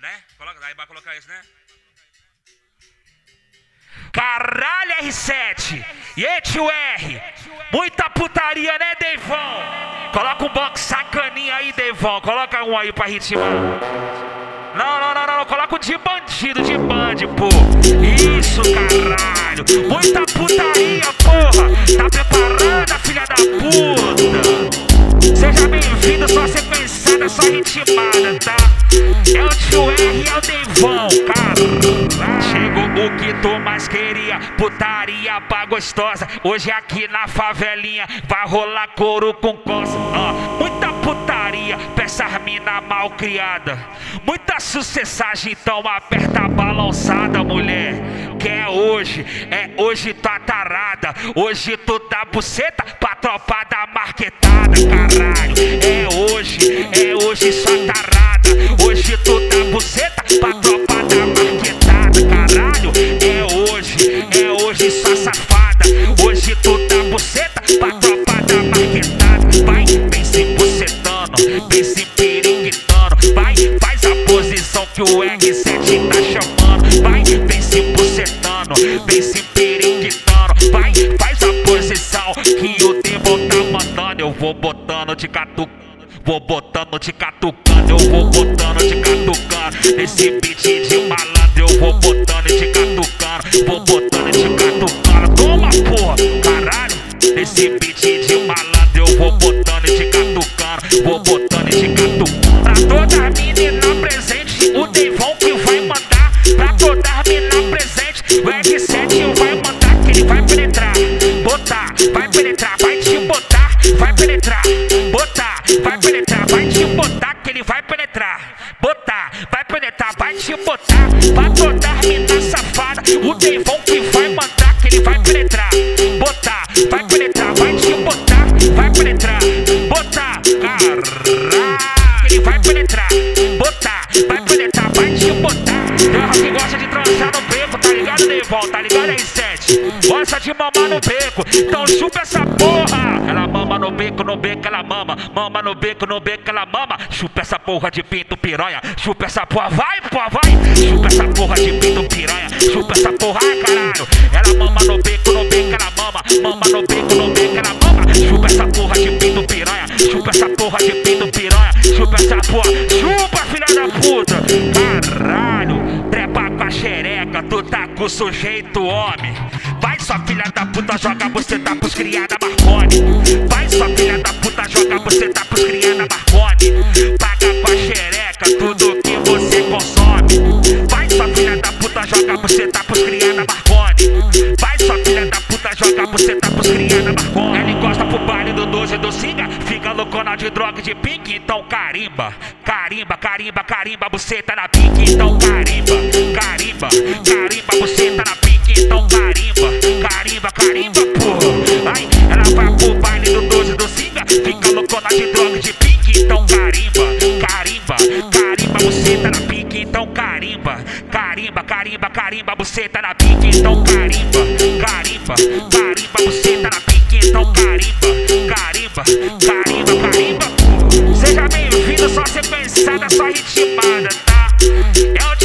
Né? Coloca, aí vai colocar isso, né? Caralho, R7. E aí, tio R. Muita putaria, né, Devon? Coloca um box sacaninha aí, Devon. Coloca um aí pra ritmar. Não, não, não, não, não. Coloca um de bandido, de band, pô. Isso, caralho. Muita putaria, porra. Tá preparada, Chegou o que tu mais queria, putaria pra gostosa. Hoje aqui na favelinha vai rolar couro com. Ó, muita putaria pra essas mina mal criada. Muita sucessagem, então aperta a balançada, mulher. Que é hoje, é hoje tua tarada. Hoje tu dá buceta pra tropa da marquetada, caralho. É hoje, Vai, vem se bucetando, vem se periquitando. Vai, faz a posição que o Demon tá mandando. Eu vou botando de catucando. Vou botando de catucando, eu vou botando de catucando Nesse beat de malandro eu vou botando Devon que vai mandar que ele vai penetrar, botar, vai penetrar, vai te botar, vai penetrar, botar, caralho, ele vai penetrar, Tá ligado, R7? Gosta de mamar no beco, então chupa essa porra. Ela mama no beco, no beco ela mama, mama no beco, no beco ela mama. Chupa essa porra de pinto piranha, chupa essa porra, vai, porra, vai. Chupa essa porra de pinto piranha, chupa essa porra, ai caralho. Ela mama no beco, no beco ela mama, mama no beco, no beco ela mama. Chupa essa porra de pinto piranha, chupa essa porra de pinto piranha, chupa essa porra, chupa filha da puta. Caralho, trepa com a xereca, tu tá o sujeito homem. Vai sua filha da puta, joga você tá pros criada Marconi. Vai sua filha da puta, joga você tá pros criada Marconi. Paga com a xereca tudo que você consome. Vai sua filha da puta, joga você tá pros criada Marconi. Vai sua filha da puta, joga você tá pros criada Marconi. Ela encosta pro baile de droga de pique, então carimba. Carimba, carimba, carimba, você tá na pique, então carimba. Carimba, carimba, você tá na pique, então carimba. Carimba, carimba, porra. Ai, ela vai pro baile do 12 do Singa, fica loucona de droga de pique, então carimba. Carimba, carimba, você tá na pique, então carimba. Carimba, carimba, carimba, você tá na pique, então carimba. Carimba, carimba, você tá na pique, então carimba. Carimba, carimba, carimba,